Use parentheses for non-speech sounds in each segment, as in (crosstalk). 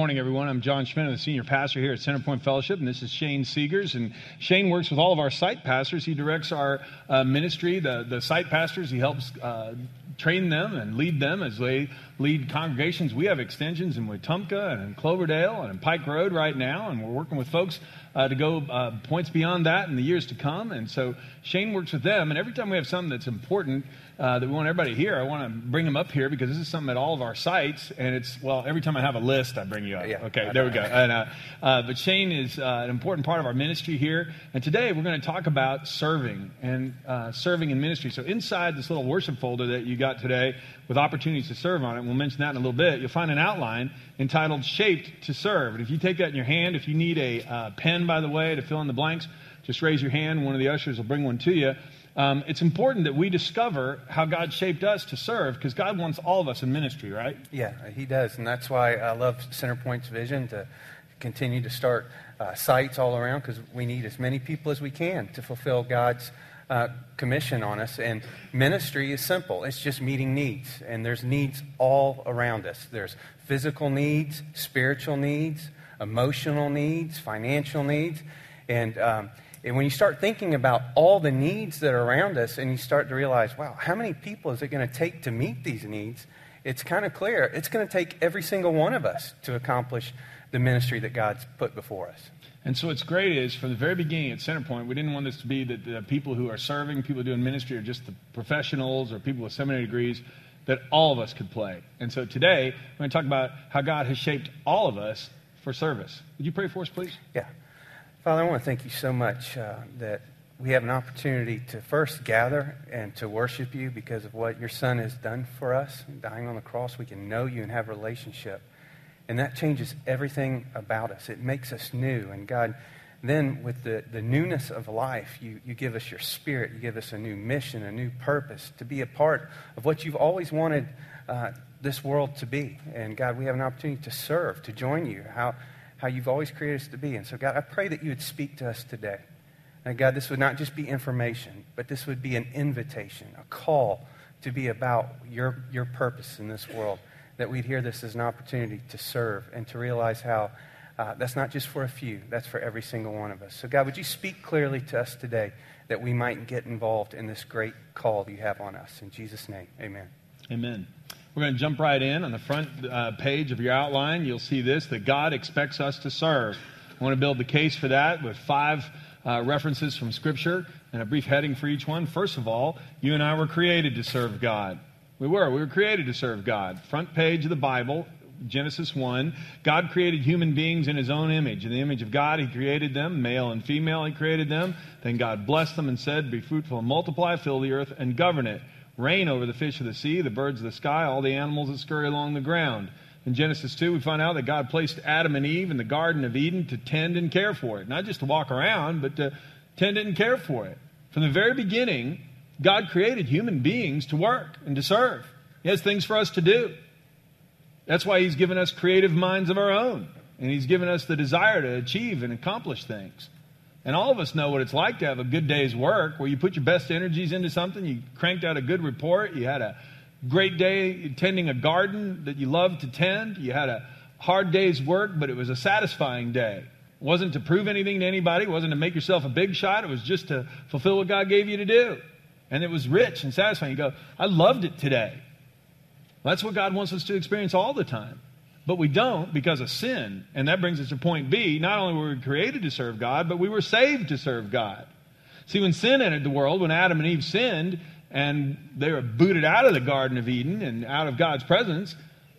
morning, everyone. I'm John Schmidt. I'm the senior pastor here at Centerpoint Fellowship, and this is Shane Seegers. And Shane works with all of our site pastors. He directs our uh, ministry, the, the site pastors. He helps uh, train them and lead them as they lead congregations. We have extensions in Wetumpka and in Cloverdale and in Pike Road right now, and we're working with folks uh, to go uh, points beyond that in the years to come. And so Shane works with them, and every time we have something that's important, uh, that we want everybody to hear. I want to bring them up here because this is something at all of our sites, and it's well every time I have a list, I bring you up. Yeah, okay, there we go. And, uh, uh, but Shane is uh, an important part of our ministry here, and today we're going to talk about serving and uh, serving in ministry. So inside this little worship folder that you got today with opportunities to serve on it, we'll mention that in a little bit. You'll find an outline entitled "Shaped to Serve," and if you take that in your hand, if you need a uh, pen, by the way, to fill in the blanks, just raise your hand. One of the ushers will bring one to you um, it's important that we discover how God shaped us to serve because God wants all of us in ministry, right? Yeah, He does. And that's why I love Centerpoint's vision to continue to start uh, sites all around because we need as many people as we can to fulfill God's uh, commission on us. And ministry is simple it's just meeting needs. And there's needs all around us there's physical needs, spiritual needs, emotional needs, financial needs. And um, and when you start thinking about all the needs that are around us and you start to realize, wow, how many people is it going to take to meet these needs? It's kind of clear. It's going to take every single one of us to accomplish the ministry that God's put before us. And so what's great is from the very beginning at Centerpoint, we didn't want this to be that the people who are serving, people doing ministry, are just the professionals or people with seminary degrees, that all of us could play. And so today, we're going to talk about how God has shaped all of us for service. Would you pray for us, please? Yeah. Father, I want to thank you so much uh, that we have an opportunity to first gather and to worship you because of what your Son has done for us. Dying on the cross, we can know you and have a relationship. And that changes everything about us. It makes us new. And God, then with the, the newness of life, you, you give us your spirit. You give us a new mission, a new purpose to be a part of what you've always wanted uh, this world to be. And God, we have an opportunity to serve, to join you. How, how you've always created us to be. And so, God, I pray that you would speak to us today. And God, this would not just be information, but this would be an invitation, a call to be about your, your purpose in this world. That we'd hear this as an opportunity to serve and to realize how uh, that's not just for a few, that's for every single one of us. So, God, would you speak clearly to us today that we might get involved in this great call you have on us? In Jesus' name, amen. Amen. We're going to jump right in. On the front uh, page of your outline, you'll see this that God expects us to serve. I want to build the case for that with five uh, references from Scripture and a brief heading for each one. First of all, you and I were created to serve God. We were. We were created to serve God. Front page of the Bible, Genesis 1. God created human beings in his own image. In the image of God, he created them, male and female, he created them. Then God blessed them and said, Be fruitful and multiply, fill the earth and govern it reign over the fish of the sea, the birds of the sky, all the animals that scurry along the ground. In Genesis 2, we find out that God placed Adam and Eve in the Garden of Eden to tend and care for it. Not just to walk around, but to tend and care for it. From the very beginning, God created human beings to work and to serve. He has things for us to do. That's why He's given us creative minds of our own, and He's given us the desire to achieve and accomplish things. And all of us know what it's like to have a good day's work where you put your best energies into something, you cranked out a good report, you had a great day tending a garden that you love to tend, you had a hard day's work, but it was a satisfying day. It wasn't to prove anything to anybody, it wasn't to make yourself a big shot, it was just to fulfill what God gave you to do. And it was rich and satisfying. You go, I loved it today. That's what God wants us to experience all the time. But we don't because of sin. And that brings us to point B. Not only were we created to serve God, but we were saved to serve God. See, when sin entered the world, when Adam and Eve sinned, and they were booted out of the Garden of Eden and out of God's presence,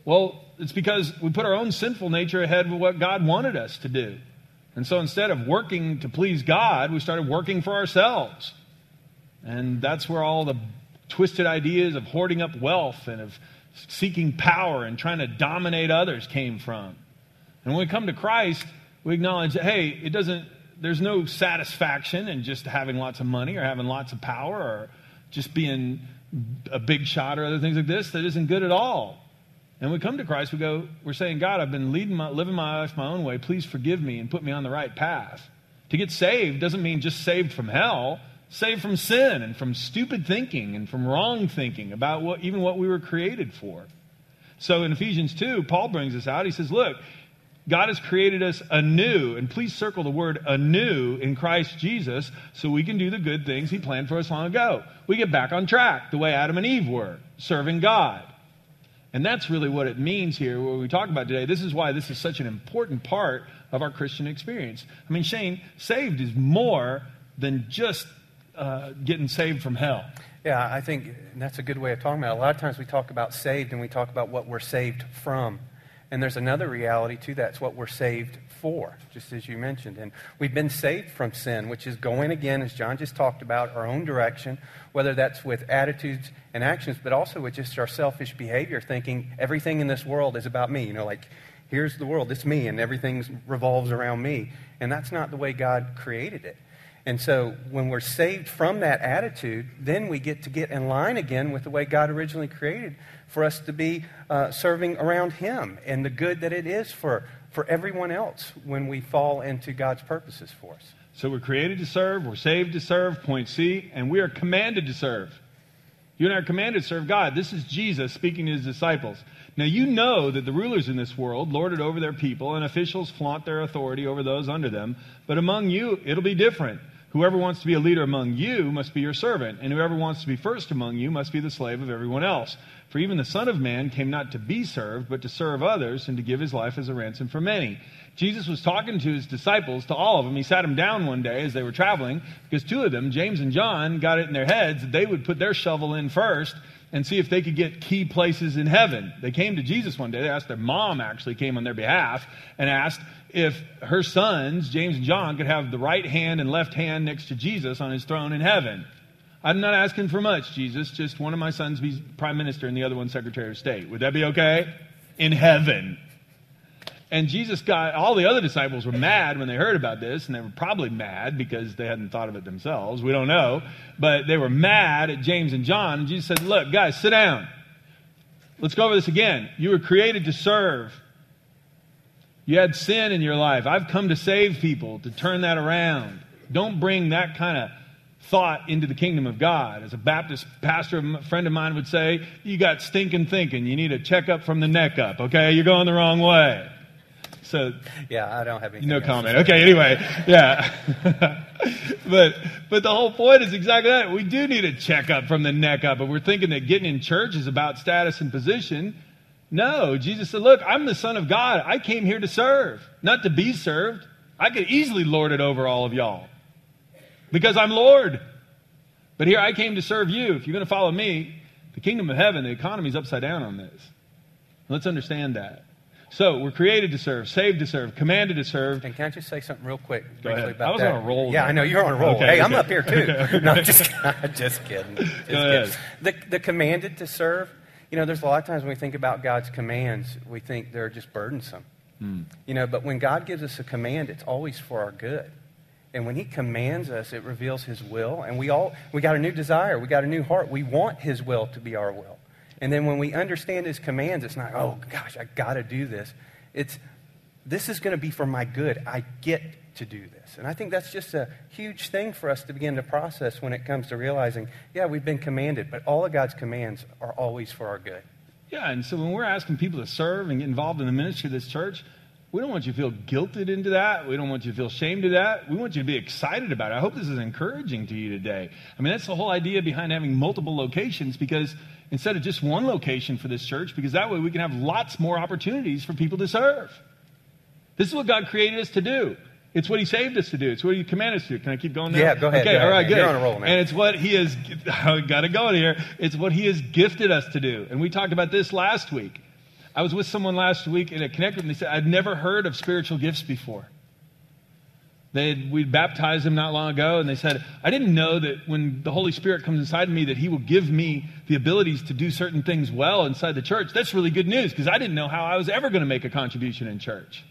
well, it's because we put our own sinful nature ahead of what God wanted us to do. And so instead of working to please God, we started working for ourselves. And that's where all the twisted ideas of hoarding up wealth and of seeking power and trying to dominate others came from. And when we come to Christ, we acknowledge that, hey, it doesn't, there's no satisfaction in just having lots of money or having lots of power or just being a big shot or other things like this. That isn't good at all. And we come to Christ, we go, we're saying, God, I've been leading my, living my life my own way. Please forgive me and put me on the right path. To get saved doesn't mean just saved from hell saved from sin and from stupid thinking and from wrong thinking about what, even what we were created for. So in Ephesians 2, Paul brings this out. He says, Look, God has created us anew, and please circle the word anew in Christ Jesus so we can do the good things He planned for us long ago. We get back on track the way Adam and Eve were, serving God. And that's really what it means here, what we talk about today. This is why this is such an important part of our Christian experience. I mean, Shane, saved is more than just uh, getting saved from hell. Yeah, I think that's a good way of talking about it. A lot of times we talk about saved and we talk about what we're saved from. And there's another reality to that. It's what we're saved for, just as you mentioned. And we've been saved from sin, which is going again, as John just talked about, our own direction, whether that's with attitudes and actions, but also with just our selfish behavior, thinking everything in this world is about me. You know, like, here's the world, it's me, and everything revolves around me. And that's not the way God created it. And so when we're saved from that attitude, then we get to get in line again with the way God originally created for us to be uh, serving around Him and the good that it is for, for everyone else when we fall into God's purposes for us. So we're created to serve, we're saved to serve, point C, and we are commanded to serve. You and I are commanded to serve God. This is Jesus speaking to his disciples. Now, you know that the rulers in this world lord it over their people, and officials flaunt their authority over those under them. But among you, it'll be different. Whoever wants to be a leader among you must be your servant, and whoever wants to be first among you must be the slave of everyone else. For even the Son of Man came not to be served, but to serve others and to give his life as a ransom for many. Jesus was talking to his disciples, to all of them. He sat them down one day as they were traveling, because two of them, James and John, got it in their heads that they would put their shovel in first and see if they could get key places in heaven. They came to Jesus one day. They asked their mom, actually, came on their behalf and asked if her sons, James and John, could have the right hand and left hand next to Jesus on his throne in heaven. I'm not asking for much, Jesus. Just one of my sons be prime minister and the other one secretary of state. Would that be okay? In heaven. And Jesus got, all the other disciples were mad when they heard about this, and they were probably mad because they hadn't thought of it themselves. We don't know. But they were mad at James and John. And Jesus said, Look, guys, sit down. Let's go over this again. You were created to serve. You had sin in your life. I've come to save people, to turn that around. Don't bring that kind of thought into the kingdom of God. As a Baptist pastor, a friend of mine would say, you got stinking thinking. You need a checkup from the neck up, okay? You're going the wrong way. So, yeah, I don't have any. No comment. Okay, anyway, yeah. (laughs) but but the whole point is exactly that. We do need a checkup from the neck up. But we're thinking that getting in church is about status and position, no. Jesus said, "Look, I'm the Son of God. I came here to serve, not to be served. I could easily lord it over all of y'all because I'm Lord. But here I came to serve you. If you're going to follow me, the kingdom of heaven, the economy is upside down on this. Let's understand that. So we're created to serve, saved to serve, commanded to serve. And can I just say something real quick Go ahead. about I was that? on a roll. Yeah, there. I know you're on a roll. Okay, hey, okay. I'm up here too. Okay. (laughs) no, just, (laughs) just kidding. Just kidding. The, the commanded to serve. You know, there's a lot of times when we think about God's commands, we think they're just burdensome. Hmm. You know, but when God gives us a command, it's always for our good. And when He commands us, it reveals His will. And we all we got a new desire. We got a new heart. We want His will to be our will. And then when we understand His commands, it's not, oh gosh, I got to do this. It's this is going to be for my good. I get to do this. And I think that's just a huge thing for us to begin to process when it comes to realizing, yeah, we've been commanded, but all of God's commands are always for our good. Yeah, and so when we're asking people to serve and get involved in the ministry of this church, we don't want you to feel guilted into that. We don't want you to feel shamed of that. We want you to be excited about it. I hope this is encouraging to you today. I mean, that's the whole idea behind having multiple locations because instead of just one location for this church, because that way we can have lots more opportunities for people to serve. This is what God created us to do. It's what He saved us to do. It's what He commanded us to do. Can I keep going now? Yeah, go ahead, Okay, go ahead, all right, man. good. You're on a roll now. And it's what He has, (laughs) got to go in here. It's what He has gifted us to do. And we talked about this last week. I was with someone last week in a connect group, and they said, I'd never heard of spiritual gifts before. They we baptized him not long ago, and they said, I didn't know that when the Holy Spirit comes inside of me, that He will give me the abilities to do certain things well inside the church. That's really good news because I didn't know how I was ever going to make a contribution in church.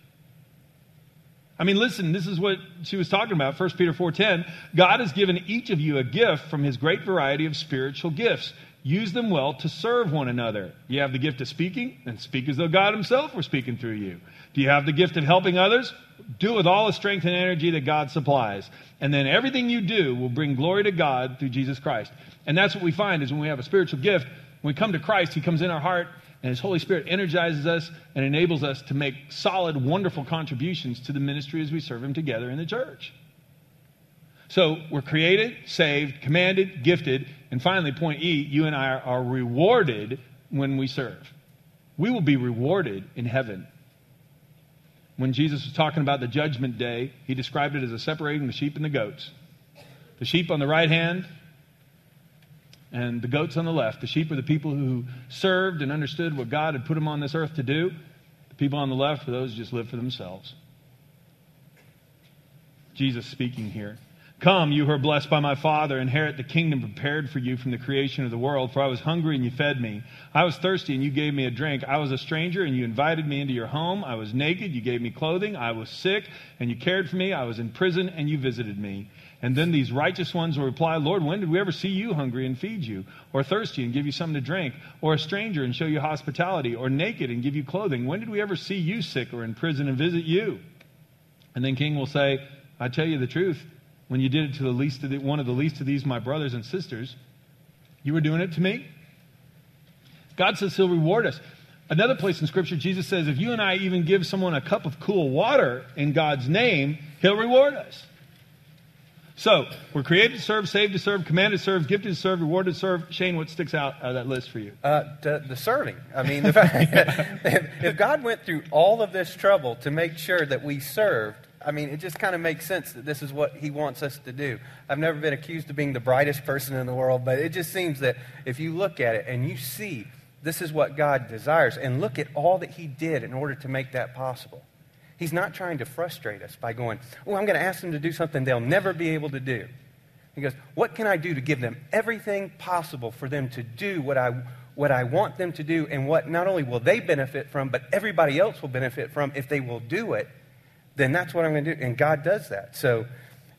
I mean, listen, this is what she was talking about, 1 Peter 4:10. God has given each of you a gift from his great variety of spiritual gifts. Use them well to serve one another. You have the gift of speaking, and speak as though God himself were speaking through you. Do you have the gift of helping others? Do it with all the strength and energy that God supplies. And then everything you do will bring glory to God through Jesus Christ. And that's what we find is when we have a spiritual gift, when we come to Christ, he comes in our heart And His Holy Spirit energizes us and enables us to make solid, wonderful contributions to the ministry as we serve Him together in the church. So we're created, saved, commanded, gifted, and finally, point E, you and I are rewarded when we serve. We will be rewarded in heaven. When Jesus was talking about the judgment day, he described it as a separating the sheep and the goats. The sheep on the right hand and the goats on the left. The sheep are the people who served and understood what God had put them on this earth to do. The people on the left are those who just live for themselves. Jesus speaking here. Come, you who are blessed by my Father, inherit the kingdom prepared for you from the creation of the world. For I was hungry and you fed me. I was thirsty and you gave me a drink. I was a stranger and you invited me into your home. I was naked, you gave me clothing. I was sick and you cared for me. I was in prison and you visited me. And then these righteous ones will reply, Lord, when did we ever see you hungry and feed you? Or thirsty and give you something to drink? Or a stranger and show you hospitality? Or naked and give you clothing? When did we ever see you sick or in prison and visit you? And then King will say, I tell you the truth when you did it to the least of the, one of the least of these, my brothers and sisters, you were doing it to me. God says he'll reward us. Another place in Scripture, Jesus says, if you and I even give someone a cup of cool water in God's name, he'll reward us. So, we're created to serve, saved to serve, commanded to serve, gifted to serve, rewarded to serve. Shane, what sticks out of that list for you? Uh, the, the, serving. I mean, the (laughs) fact, if, if God went through all of this trouble to make sure that we served, I mean, it just kind of makes sense that this is what he wants us to do. I've never been accused of being the brightest person in the world, but it just seems that if you look at it and you see this is what God desires, and look at all that he did in order to make that possible. He's not trying to frustrate us by going, Oh, I'm going to ask them to do something they'll never be able to do. He goes, What can I do to give them everything possible for them to do what I, what I want them to do, and what not only will they benefit from, but everybody else will benefit from if they will do it? Then that's what I'm going to do. And God does that. So,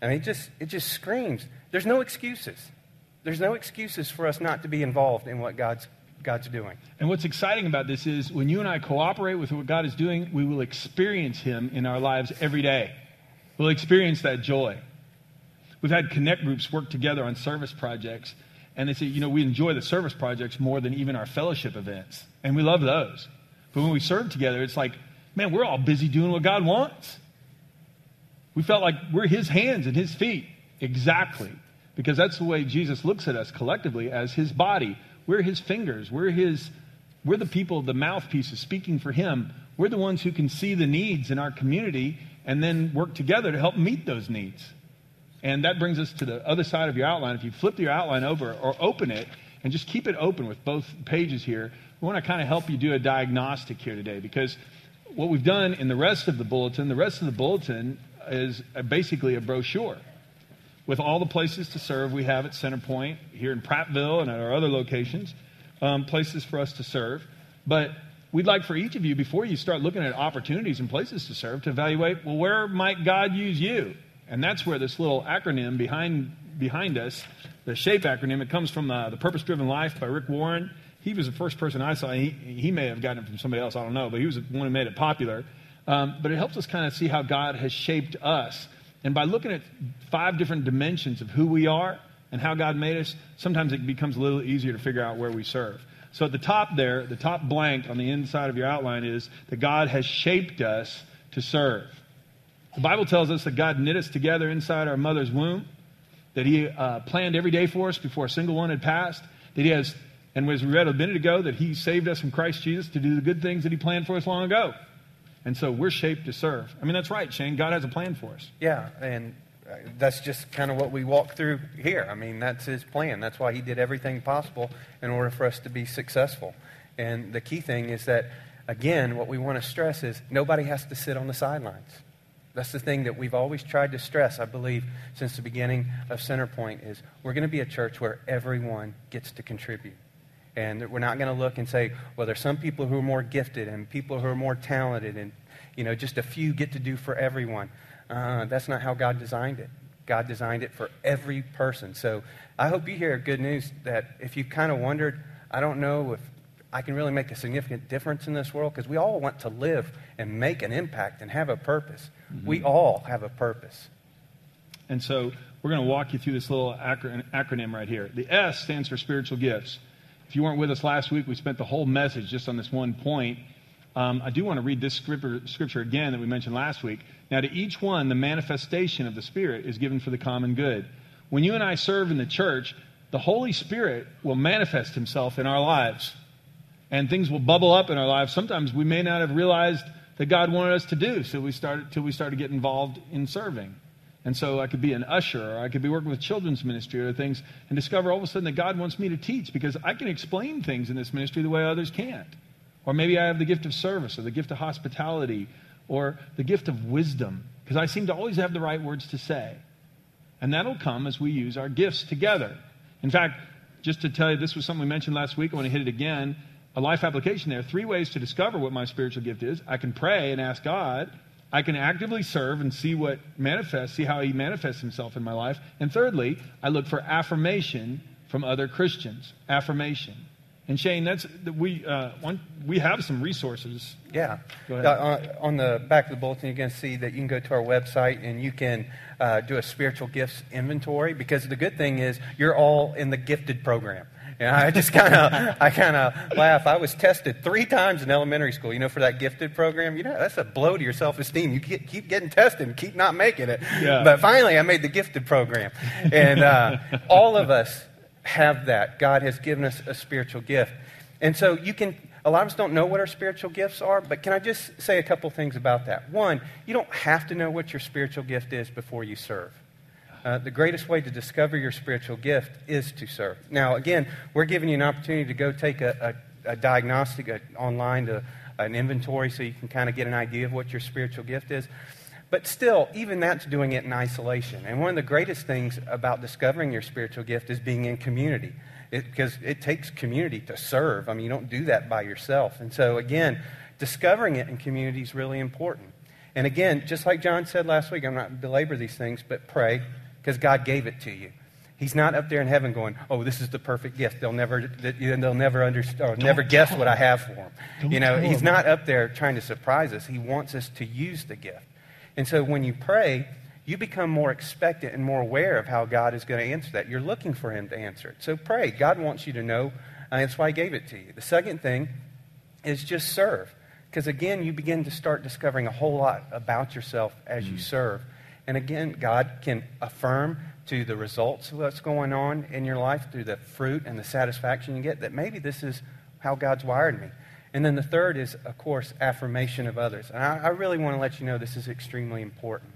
I mean, it just, it just screams. There's no excuses. There's no excuses for us not to be involved in what God's, God's doing. And what's exciting about this is when you and I cooperate with what God is doing, we will experience Him in our lives every day. We'll experience that joy. We've had connect groups work together on service projects, and they say, you know, we enjoy the service projects more than even our fellowship events. And we love those. But when we serve together, it's like, man, we're all busy doing what God wants. We felt like we're his hands and his feet. Exactly. Because that's the way Jesus looks at us collectively as his body. We're his fingers. We're his we're the people, the mouthpieces speaking for him. We're the ones who can see the needs in our community and then work together to help meet those needs. And that brings us to the other side of your outline. If you flip your outline over or open it and just keep it open with both pages here, we want to kind of help you do a diagnostic here today because what we've done in the rest of the bulletin, the rest of the bulletin is basically a brochure with all the places to serve we have at Centerpoint here in Prattville and at our other locations, um, places for us to serve. But we'd like for each of you, before you start looking at opportunities and places to serve, to evaluate well, where might God use you? And that's where this little acronym behind, behind us, the SHAPE acronym, it comes from uh, the Purpose Driven Life by Rick Warren. He was the first person I saw. He, he may have gotten it from somebody else, I don't know, but he was the one who made it popular. Um, but it helps us kind of see how God has shaped us. And by looking at five different dimensions of who we are and how God made us, sometimes it becomes a little easier to figure out where we serve. So at the top there, the top blank on the inside of your outline is that God has shaped us to serve. The Bible tells us that God knit us together inside our mother's womb, that He uh, planned every day for us before a single one had passed, that He has, and as we read a minute ago, that He saved us in Christ Jesus to do the good things that He planned for us long ago. And so we're shaped to serve. I mean, that's right, Shane. God has a plan for us. Yeah, and uh, that's just kind of what we walk through here. I mean, that's his plan. That's why he did everything possible in order for us to be successful. And the key thing is that, again, what we want to stress is nobody has to sit on the sidelines. That's the thing that we've always tried to stress, I believe, since the beginning of Centerpoint is we're going to be a church where everyone gets to contribute. And we're not going to look and say, well, there's some people who are more gifted and people who are more talented, and you know, just a few get to do for everyone. Uh, that's not how God designed it. God designed it for every person. So I hope you hear good news that if you kind of wondered, I don't know if I can really make a significant difference in this world, because we all want to live and make an impact and have a purpose. Mm-hmm. We all have a purpose. And so we're going to walk you through this little acronym right here. The S stands for spiritual gifts. If you weren't with us last week, we spent the whole message just on this one point. Um, I do want to read this scripture, scripture again that we mentioned last week. Now, to each one, the manifestation of the Spirit is given for the common good. When you and I serve in the church, the Holy Spirit will manifest himself in our lives. And things will bubble up in our lives. Sometimes we may not have realized that God wanted us to do so we started, till we started to get involved in serving. And so I could be an usher, or I could be working with children's ministry or things, and discover all of a sudden that God wants me to teach because I can explain things in this ministry the way others can't. Or maybe I have the gift of service, or the gift of hospitality, or the gift of wisdom, because I seem to always have the right words to say. And that'll come as we use our gifts together. In fact, just to tell you, this was something we mentioned last week. I want to hit it again. A life application there. Three ways to discover what my spiritual gift is. I can pray and ask God. I can actively serve and see what manifests, see how he manifests himself in my life. And thirdly, I look for affirmation from other Christians. Affirmation. And Shane, that's we uh, one, we have some resources. Yeah. go Uh, on the back of the bulletin, you can see that you can go to our website and you can uh, do a spiritual gifts inventory. Because the good thing is you're all in the gifted program. And I just kind of, I kind of laugh. I was tested three times in elementary school, you know, for that gifted program. You know, that's a blow to your self-esteem. You keep, keep getting tested and keep not making it. Yeah. But finally, I made the gifted program. And uh, (laughs) all of us have that. God has given us a spiritual gift. And so you can, a lot of us don't know what our spiritual gifts are, but can I just say a couple things about that? One, you don't have to know what your spiritual gift is before you serve. Uh, the greatest way to discover your spiritual gift is to serve. Now, again, we're giving you an opportunity to go take a, a, a diagnostic a, online, to, an inventory, so you can kind of get an idea of what your spiritual gift is. But still, even that's doing it in isolation. And one of the greatest things about discovering your spiritual gift is being in community. Because it, it takes community to serve. I mean, you don't do that by yourself. And so, again, discovering it in community is really important. And again, just like John said last week, I'm not belabor these things, but pray, because God gave it to you. He's not up there in heaven going, "Oh, this is the perfect gift." They'll never, they'll never understand, never guess what I have for them. Don't you know, He's not up there trying to surprise us. He wants us to use the gift. And so when you pray, you become more expectant and more aware of how God is going to answer that. You're looking for Him to answer it. So pray. God wants you to know. Uh, that's why He gave it to you. The second thing is just serve. Because again, you begin to start discovering a whole lot about yourself as you mm. serve. And again, God can affirm to the results of what's going on in your life through the fruit and the satisfaction you get that maybe this is how God's wired me. And then the third is, of course, affirmation of others. And I, I really want to let you know this is extremely important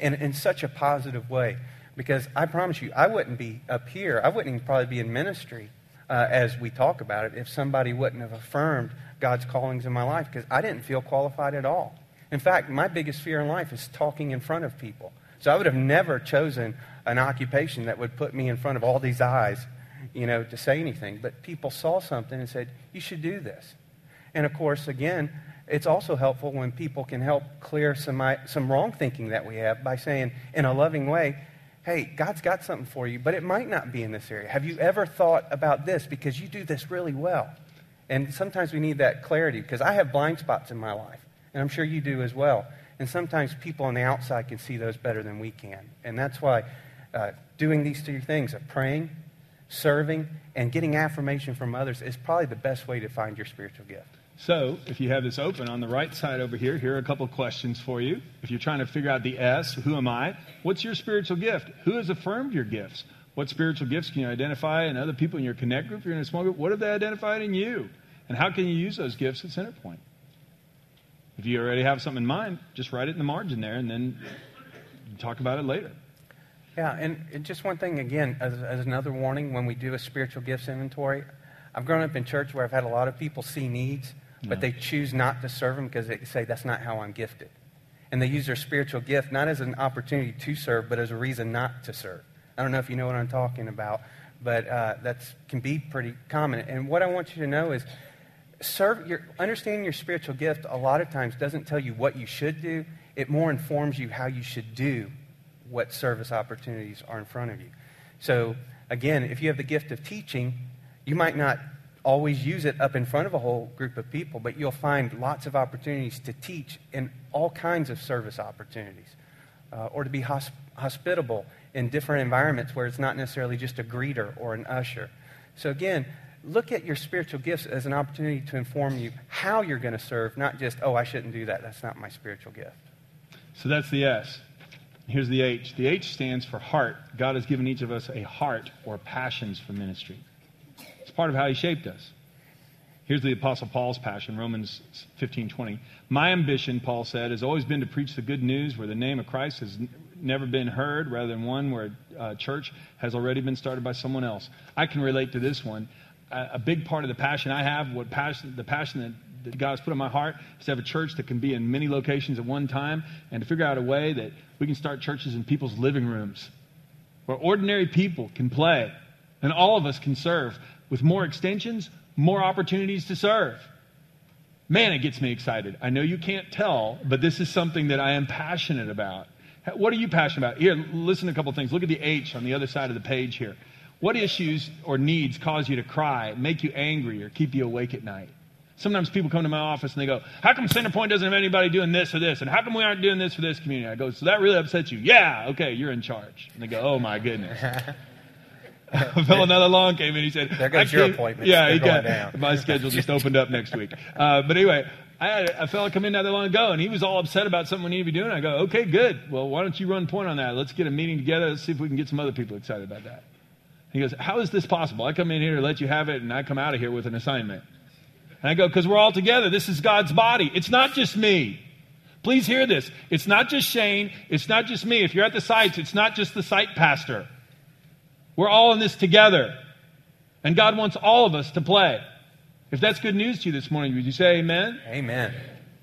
and in such a positive way because I promise you, I wouldn't be up here, I wouldn't even probably be in ministry uh, as we talk about it if somebody wouldn't have affirmed God's callings in my life because I didn't feel qualified at all. In fact, my biggest fear in life is talking in front of people. So I would have never chosen an occupation that would put me in front of all these eyes, you know, to say anything. But people saw something and said, you should do this. And of course, again, it's also helpful when people can help clear some, some wrong thinking that we have by saying, in a loving way, hey, God's got something for you, but it might not be in this area. Have you ever thought about this? Because you do this really well. And sometimes we need that clarity because I have blind spots in my life, and I'm sure you do as well. And sometimes people on the outside can see those better than we can. And that's why uh, doing these two things of praying, serving, and getting affirmation from others is probably the best way to find your spiritual gift. So, if you have this open on the right side over here, here are a couple questions for you. If you're trying to figure out the S, who am I? What's your spiritual gift? Who has affirmed your gifts? What spiritual gifts can you identify in other people in your connect group? If you're in a small group, what have they identified in you? And how can you use those gifts at Centerpoint? If you already have something in mind, just write it in the margin there and then talk about it later. Yeah, and just one thing again, as, as another warning, when we do a spiritual gifts inventory, I've grown up in church where I've had a lot of people see needs but they choose not to serve them because they say, that's not how I'm gifted. And they use their spiritual gift not as an opportunity to serve, but as a reason not to serve. I don't know if you know what I'm talking about, but uh, that can be pretty common. And what I want you to know is serve your, understanding your spiritual gift a lot of times doesn't tell you what you should do, it more informs you how you should do what service opportunities are in front of you. So, again, if you have the gift of teaching, you might not always use it up in front of a whole group of people, but you'll find lots of opportunities to teach in all kinds of service opportunities uh, or to be hosp- hospitable in different environments where it's not necessarily just a greeter or an usher. So, again, look at your spiritual gifts as an opportunity to inform you how you're going to serve, not just, oh, I shouldn't do that. That's not my spiritual gift. So that's the S. Here's the H. The H stands for heart. God has given each of us a heart or passions for ministry. It's part of how He shaped us. Here's the Apostle Paul's passion, Romans 15:20. My ambition, Paul said, has always been to preach the good news where the name of Christ has never been heard, rather than one where a uh, church has already been started by someone else. I can relate to this one. A, big part of the passion I have, what passion, the passion that that God has put in my heart is to have a church that can be in many locations at one time and to figure out a way that we can start churches in people's living rooms where ordinary people can play and all of us can serve with more extensions, more opportunities to serve. Man, it gets me excited. I know you can't tell, but this is something that I am passionate about. What are you passionate about? Here, listen to a couple things. Look at the H on the other side of the page here. What issues or needs cause you to cry, make you angry, or keep you awake at night? Sometimes people come to my office and they go, How come Centerpoint doesn't have anybody doing this or this? And how come we aren't doing this for this community? I go, So that really upsets you? Yeah, okay, you're in charge. And they go, Oh my goodness. a fellow not long came in. He said, There goes your appointment. Yeah, he got, my schedule just opened up next week. Uh, but anyway, I had a fellow come in not that long ago, and he was all upset about something we need to be doing. I go, okay, good. Well, why don't you run point on that? Let's get a meeting together. Let's see if we can get some other people excited about that. He goes, how is this possible? I come in here to let you have it, and I come out of here with an assignment. And I go, because we're all together. This is God's body. It's not just me. Please hear this. It's not just Shane. It's not just me. If you're at the sites, it's not just the site pastor. We're all in this together. And God wants all of us to play. If that's good news to you this morning, would you say amen? Amen.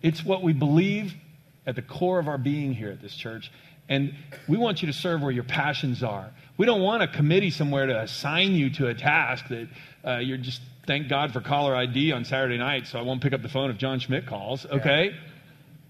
It's what we believe at the core of our being here at this church. And we want you to serve where your passions are. We don't want a committee somewhere to assign you to a task that uh, you're just thank God for caller ID on Saturday night, so I won't pick up the phone if John Schmidt calls, okay? Yeah.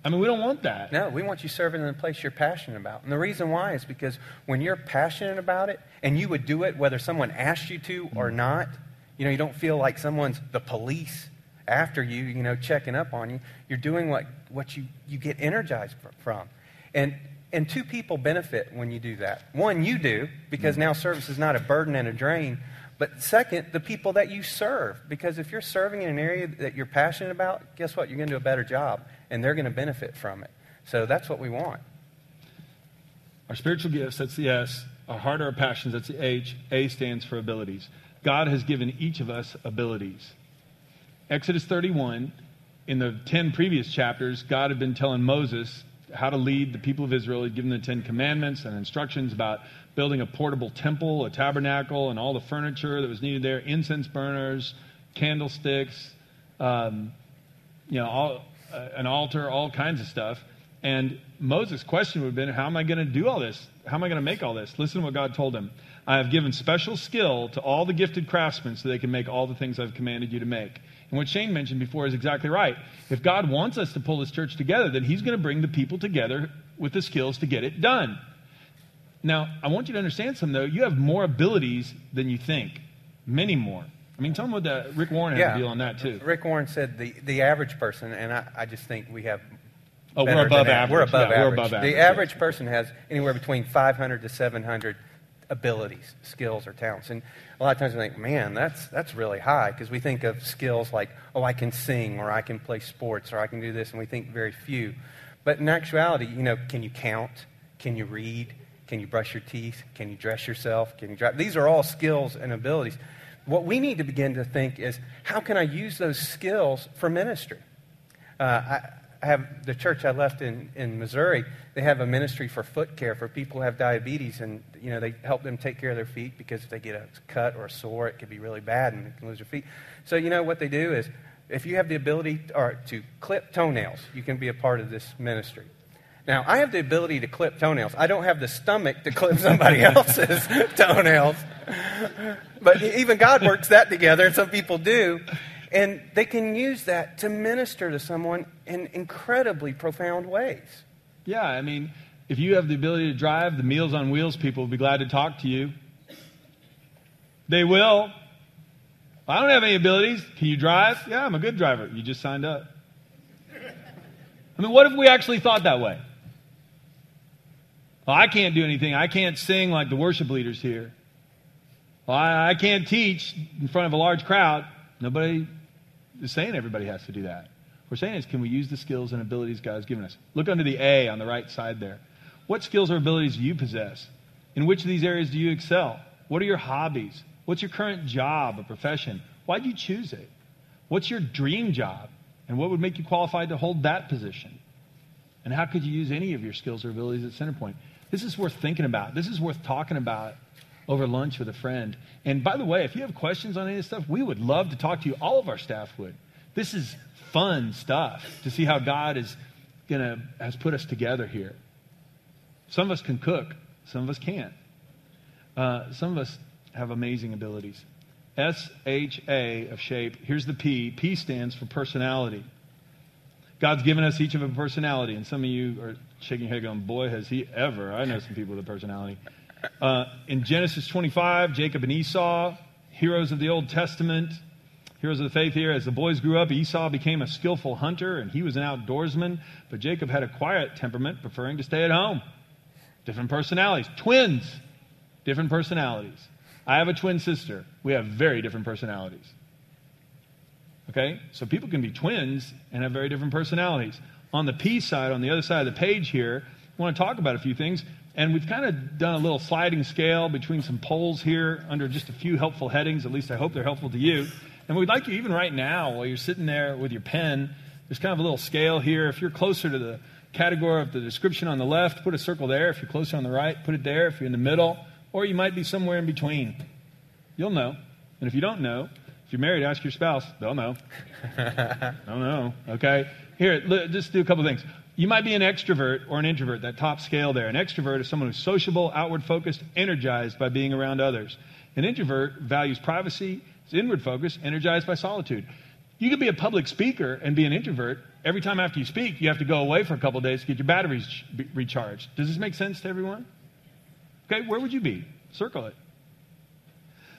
I mean, we don't want that. No, we want you serving in the place you're passionate about. And the reason why is because when you're passionate about it and you would do it whether someone asked you to or mm-hmm. not, you know, you don't feel like someone's the police after you, you know, checking up on you. You're doing what, what you, you get energized from. And, and two people benefit when you do that. One, you do, because mm-hmm. now service is not a burden and a drain but second, the people that you serve. Because if you're serving in an area that you're passionate about, guess what? You're going to do a better job, and they're going to benefit from it. So that's what we want. Our spiritual gifts, that's the S. Our heart, our passions, that's the H. A stands for abilities. God has given each of us abilities. Exodus 31, in the 10 previous chapters, God had been telling Moses how to lead the people of Israel. He'd given the Ten Commandments and instructions about building a portable temple, a tabernacle, and all the furniture that was needed there, incense burners, candlesticks, um, you know, all, uh, an altar, all kinds of stuff. And Moses' question would have been, How am I going to do all this? How am I going to make all this? Listen to what God told him. I have given special skill to all the gifted craftsmen so they can make all the things I've commanded you to make. And what Shane mentioned before is exactly right. If God wants us to pull this church together, then He's going to bring the people together with the skills to get it done. Now, I want you to understand something, though. You have more abilities than you think, many more. I mean, tell them what the, Rick Warren had yeah. to deal on that, too. Rick Warren said the, the average person, and I, I just think we have. Oh, we're above average. We're above, yeah, average. We're above average. The average yes. person has anywhere between 500 to 700 abilities, skills, or talents. And a lot of times we think, man, that's, that's really high because we think of skills like, oh, I can sing, or I can play sports, or I can do this, and we think very few. But in actuality, you know, can you count? Can you read? Can you brush your teeth? Can you dress yourself? Can you drive? These are all skills and abilities. What we need to begin to think is how can I use those skills for ministry? Uh, I, have the church I left in, in Missouri, they have a ministry for foot care for people who have diabetes, and you know they help them take care of their feet because if they get a cut or a sore, it can be really bad and they can lose their feet. So you know what they do is, if you have the ability or to clip toenails, you can be a part of this ministry. Now, I have the ability to clip toenails. I don't have the stomach to clip somebody (laughs) else's toenails. But even God works that together, and some people do. And they can use that to minister to someone in incredibly profound ways. Yeah, I mean, if you have the ability to drive, the Meals on Wheels people will be glad to talk to you. They will. I don't have any abilities. Can you drive? Yeah, I'm a good driver. You just signed up. I mean, what if we actually thought that way? Well, I can't do anything. I can't sing like the worship leaders here. Well, I, I can't teach in front of a large crowd. Nobody saying everybody has to do that. What we're saying is, can we use the skills and abilities God has given us? Look under the A on the right side there. What skills or abilities do you possess? In which of these areas do you excel? What are your hobbies? What's your current job or profession? Why'd you choose it? What's your dream job? And what would make you qualified to hold that position? And how could you use any of your skills or abilities at Centerpoint? This is worth thinking about. This is worth talking about over lunch with a friend. And by the way, if you have questions on any of this stuff, we would love to talk to you. All of our staff would. This is fun stuff to see how God is gonna has put us together here. Some of us can cook, some of us can't. Uh, some of us have amazing abilities. S H A of shape. Here's the P. P stands for personality. God's given us each of a personality, and some of you are shaking your head going, Boy, has he ever. I know some people with a personality. Uh, in Genesis 25, Jacob and Esau, heroes of the Old Testament, heroes of the faith here. As the boys grew up, Esau became a skillful hunter, and he was an outdoorsman, but Jacob had a quiet temperament, preferring to stay at home. Different personalities. Twins, different personalities. I have a twin sister. We have very different personalities. Okay? So people can be twins and have very different personalities. On the P side, on the other side of the page here, I want to talk about a few things. And we've kind of done a little sliding scale between some poles here under just a few helpful headings. At least I hope they're helpful to you. And we'd like you, even right now, while you're sitting there with your pen, there's kind of a little scale here. If you're closer to the category of the description on the left, put a circle there. If you're closer on the right, put it there. If you're in the middle, or you might be somewhere in between. You'll know. And if you don't know, if you're married, ask your spouse. They'll know. (laughs) They'll know. Okay? Here, just do a couple things. You might be an extrovert or an introvert, that top scale there. An extrovert is someone who's sociable, outward focused, energized by being around others. An introvert values privacy, is inward focused, energized by solitude. You could be a public speaker and be an introvert. Every time after you speak, you have to go away for a couple days to get your batteries recharged. Does this make sense to everyone? Okay, where would you be? Circle it.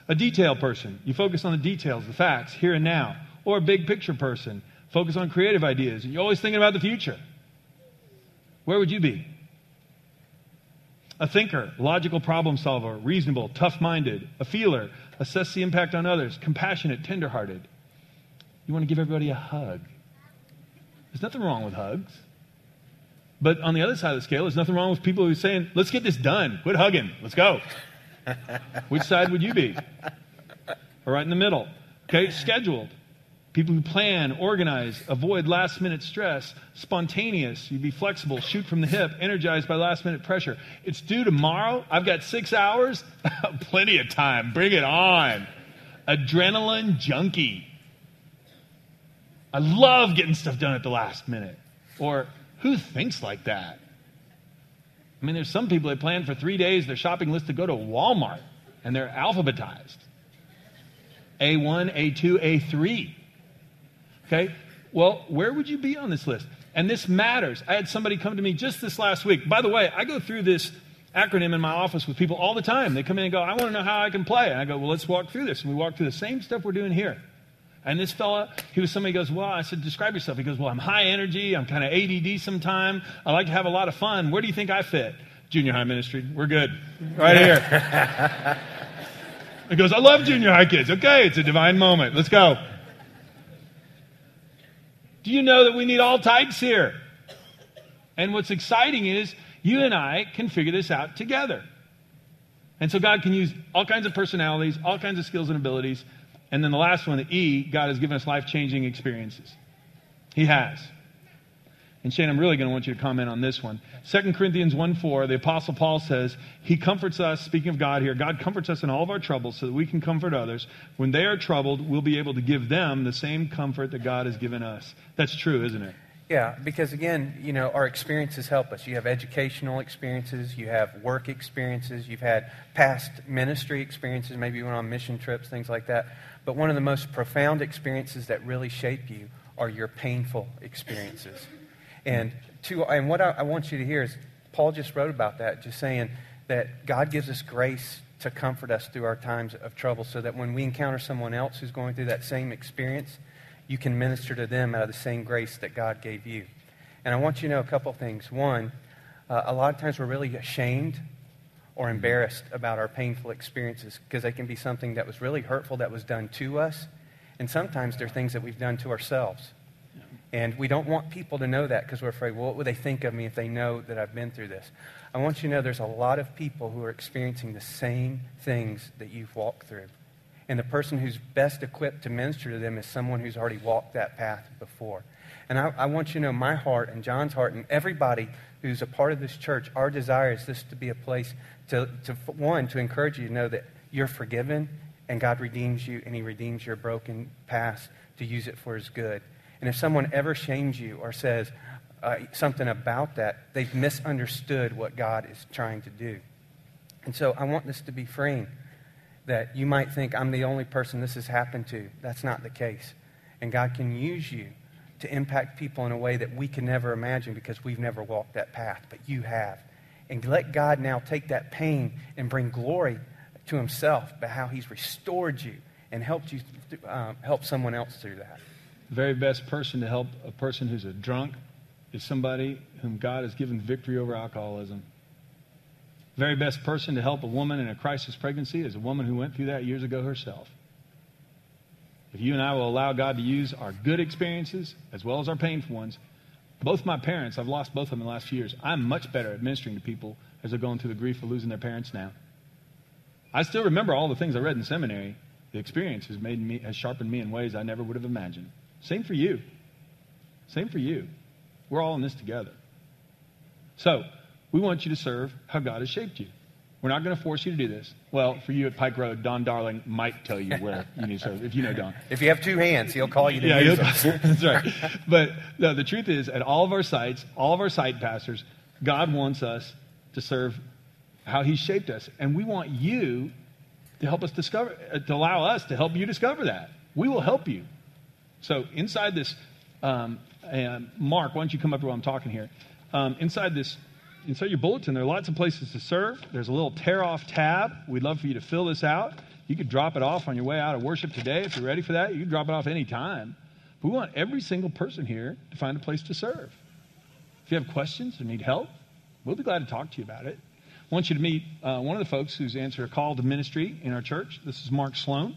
A detail person, you focus on the details, the facts, here and now. Or a big picture person, focus on creative ideas, and you're always thinking about the future. Where would you be? A thinker, logical problem solver, reasonable, tough minded, a feeler, assess the impact on others, compassionate, tenderhearted. You want to give everybody a hug. There's nothing wrong with hugs. But on the other side of the scale, there's nothing wrong with people who are saying, let's get this done. Quit hugging. Let's go. (laughs) Which side would you be? Or right in the middle? Okay, scheduled. People who plan, organize, avoid last minute stress, spontaneous, you'd be flexible, shoot from the hip, energized by last minute pressure. It's due tomorrow. I've got six hours. (laughs) Plenty of time. Bring it on. Adrenaline junkie. I love getting stuff done at the last minute. Or who thinks like that? I mean, there's some people that plan for three days their shopping list to go to Walmart, and they're alphabetized A1, A2, A3. Okay? Well, where would you be on this list? And this matters. I had somebody come to me just this last week. By the way, I go through this acronym in my office with people all the time. They come in and go, I want to know how I can play. And I go, Well, let's walk through this. And we walk through the same stuff we're doing here. And this fella, he was somebody goes, Well, I said, describe yourself. He goes, Well, I'm high energy. I'm kind of ADD sometime. I like to have a lot of fun. Where do you think I fit? Junior high ministry. We're good. Right here. (laughs) he goes, I love junior high kids. Okay, it's a divine moment. Let's go. Do you know that we need all types here? And what's exciting is you and I can figure this out together. And so God can use all kinds of personalities, all kinds of skills and abilities and then the last one, the E, God has given us life changing experiences. He has. And Shane, I'm really going to want you to comment on this one. 2 Corinthians 1 4, the Apostle Paul says, He comforts us, speaking of God here, God comforts us in all of our troubles so that we can comfort others. When they are troubled, we'll be able to give them the same comfort that God has given us. That's true, isn't it? Yeah, because again, you know, our experiences help us. You have educational experiences, you have work experiences, you've had past ministry experiences, maybe you went on mission trips, things like that. But one of the most profound experiences that really shape you are your painful experiences. And, to, and what I, I want you to hear is Paul just wrote about that, just saying that God gives us grace to comfort us through our times of trouble so that when we encounter someone else who's going through that same experience, you can minister to them out of the same grace that God gave you. And I want you to know a couple things. One, uh, a lot of times we're really ashamed or embarrassed about our painful experiences because they can be something that was really hurtful that was done to us. And sometimes they're things that we've done to ourselves. And we don't want people to know that because we're afraid, well, what would they think of me if they know that I've been through this? I want you to know there's a lot of people who are experiencing the same things that you've walked through. And the person who's best equipped to minister to them is someone who's already walked that path before. And I, I want you to know my heart and John's heart and everybody who's a part of this church, our desire is this to be a place to, to one, to encourage you to know that you're forgiven and God redeems you and He redeems your broken past to use it for His good. And if someone ever shames you or says uh, something about that, they've misunderstood what God is trying to do. And so I want this to be freeing that you might think I'm the only person this has happened to. That's not the case. And God can use you to impact people in a way that we can never imagine because we've never walked that path, but you have. And let God now take that pain and bring glory to Himself by how He's restored you and helped you um, help someone else through that. The very best person to help a person who's a drunk is somebody whom God has given victory over alcoholism. The very best person to help a woman in a crisis pregnancy is a woman who went through that years ago herself. If you and I will allow God to use our good experiences as well as our painful ones, both my parents, I've lost both of them in the last few years. I'm much better at ministering to people as they're going through the grief of losing their parents now. I still remember all the things I read in seminary. The experience has made me has sharpened me in ways I never would have imagined. Same for you. Same for you. We're all in this together. So, we want you to serve how God has shaped you. We're not going to force you to do this. Well, for you at Pike Road, Don Darling might tell you where you need to serve, if you know Don. If you have two hands, he'll call you to yeah, use them. (laughs) That's right. But no, the truth is, at all of our sites, all of our site pastors, God wants us to serve how He shaped us, and we want you to help us discover, to allow us to help you discover that. We will help you. So inside this, um, and Mark, why don't you come up while I'm talking here? Um, inside this inside your bulletin, there are lots of places to serve. There's a little tear off tab. We'd love for you to fill this out. You could drop it off on your way out of worship today if you're ready for that. You can drop it off any time. We want every single person here to find a place to serve. If you have questions or need help, we'll be glad to talk to you about it. I want you to meet uh, one of the folks who's answered a call to ministry in our church. This is Mark Sloan.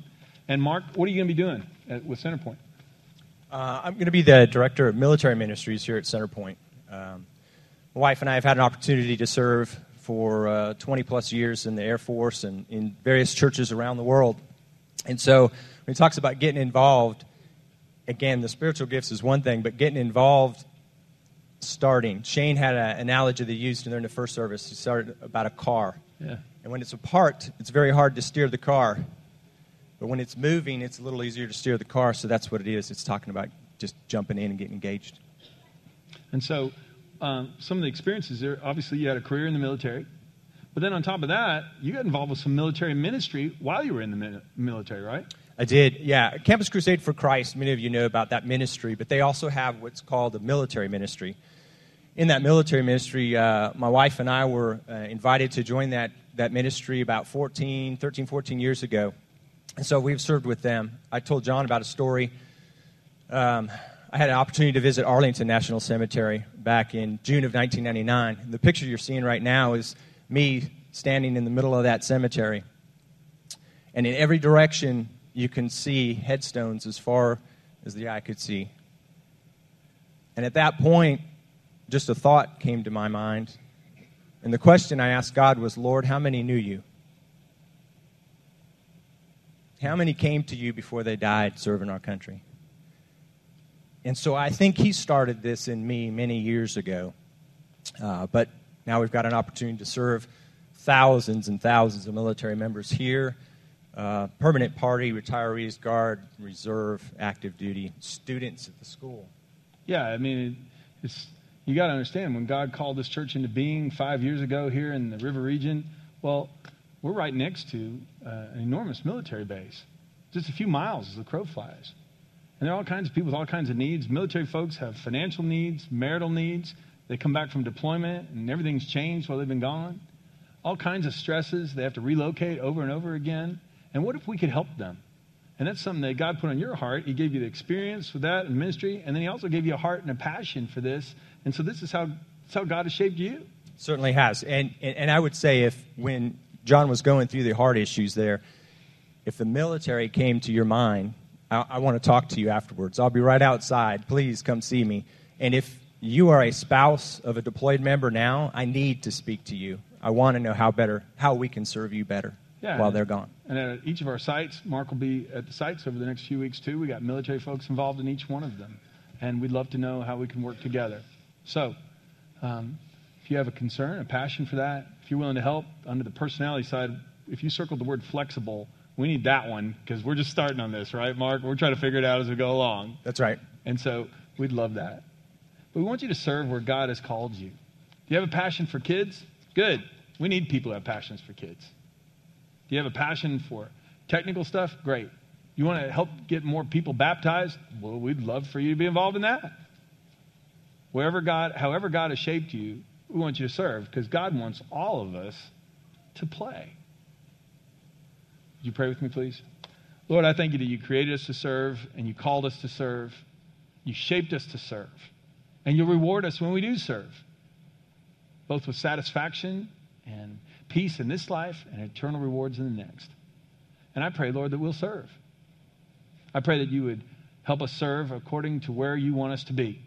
And Mark, what are you going to be doing at, with Centerpoint? Uh, I'm going to be the director of military ministries here at Centerpoint. Um, my wife and I have had an opportunity to serve for uh, 20 plus years in the Air Force and in various churches around the world. And so when he talks about getting involved, again, the spiritual gifts is one thing, but getting involved starting. Shane had an analogy they used during the first service. He started about a car. Yeah. And when it's apart, it's very hard to steer the car. But when it's moving, it's a little easier to steer the car. So that's what it is. It's talking about just jumping in and getting engaged. And so um, some of the experiences there, obviously you had a career in the military. But then on top of that, you got involved with some military ministry while you were in the military, right? I did, yeah. Campus Crusade for Christ, many of you know about that ministry, but they also have what's called a military ministry. In that military ministry, uh, my wife and I were uh, invited to join that, that ministry about 14, 13, 14 years ago. And so we've served with them. I told John about a story. Um, I had an opportunity to visit Arlington National Cemetery back in June of 1999. The picture you're seeing right now is me standing in the middle of that cemetery. And in every direction, you can see headstones as far as the eye could see. And at that point, just a thought came to my mind. And the question I asked God was, Lord, how many knew you? How many came to you before they died serving our country? And so I think he started this in me many years ago. Uh, but now we've got an opportunity to serve thousands and thousands of military members here uh, permanent party, retirees, guard, reserve, active duty, students at the school. Yeah, I mean, it's, you got to understand when God called this church into being five years ago here in the river region, well, we're right next to uh, an enormous military base, just a few miles as the crow flies. And there are all kinds of people with all kinds of needs. Military folks have financial needs, marital needs. They come back from deployment and everything's changed while they've been gone. All kinds of stresses. They have to relocate over and over again. And what if we could help them? And that's something that God put on your heart. He gave you the experience with that in ministry, and then He also gave you a heart and a passion for this. And so this is how, how God has shaped you. Certainly has. And, and, and I would say if when John was going through the heart issues there. If the military came to your mind, I, I want to talk to you afterwards. I'll be right outside. Please come see me. And if you are a spouse of a deployed member now, I need to speak to you. I want to know how better how we can serve you better Yeah, while they're gone. And at each of our sites, Mark will be at the sites over the next few weeks too. We got military folks involved in each one of them, and we'd love to know how we can work together. So, um, if you have a concern, a passion for that, you're willing to help under the personality side, if you circled the word flexible, we need that one because we're just starting on this, right, Mark? We're trying to figure it out as we go along. That's right. And so we'd love that. But we want you to serve where God has called you. Do you have a passion for kids? Good. We need people who have passions for kids. Do you have a passion for technical stuff? Great. You want to help get more people baptized? Well, we'd love for you to be involved in that. Wherever God, however God has shaped you, we want you to serve because God wants all of us to play. Would you pray with me, please? Lord, I thank you that you created us to serve and you called us to serve. You shaped us to serve. And you'll reward us when we do serve, both with satisfaction and peace in this life and eternal rewards in the next. And I pray, Lord, that we'll serve. I pray that you would help us serve according to where you want us to be.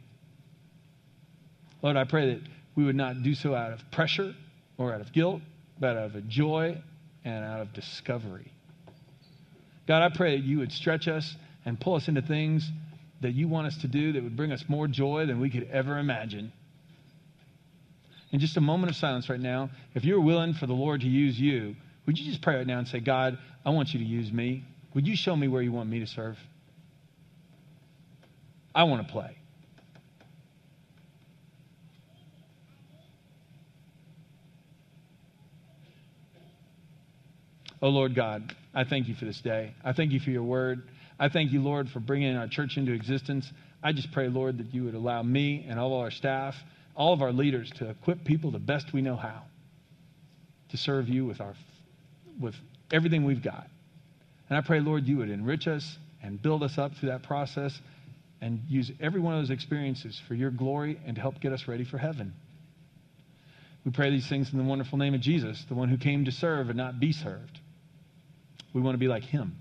Lord, I pray that we would not do so out of pressure or out of guilt, but out of a joy and out of discovery. God, I pray that you would stretch us and pull us into things that you want us to do that would bring us more joy than we could ever imagine. In just a moment of silence right now, if you're willing for the Lord to use you, would you just pray right now and say, God, I want you to use me? Would you show me where you want me to serve? I want to play. Oh, Lord God, I thank you for this day. I thank you for your word. I thank you, Lord, for bringing our church into existence. I just pray, Lord, that you would allow me and all of our staff, all of our leaders to equip people the best we know how to serve you with, our, with everything we've got. And I pray, Lord, you would enrich us and build us up through that process and use every one of those experiences for your glory and to help get us ready for heaven. We pray these things in the wonderful name of Jesus, the one who came to serve and not be served. We want to be like him.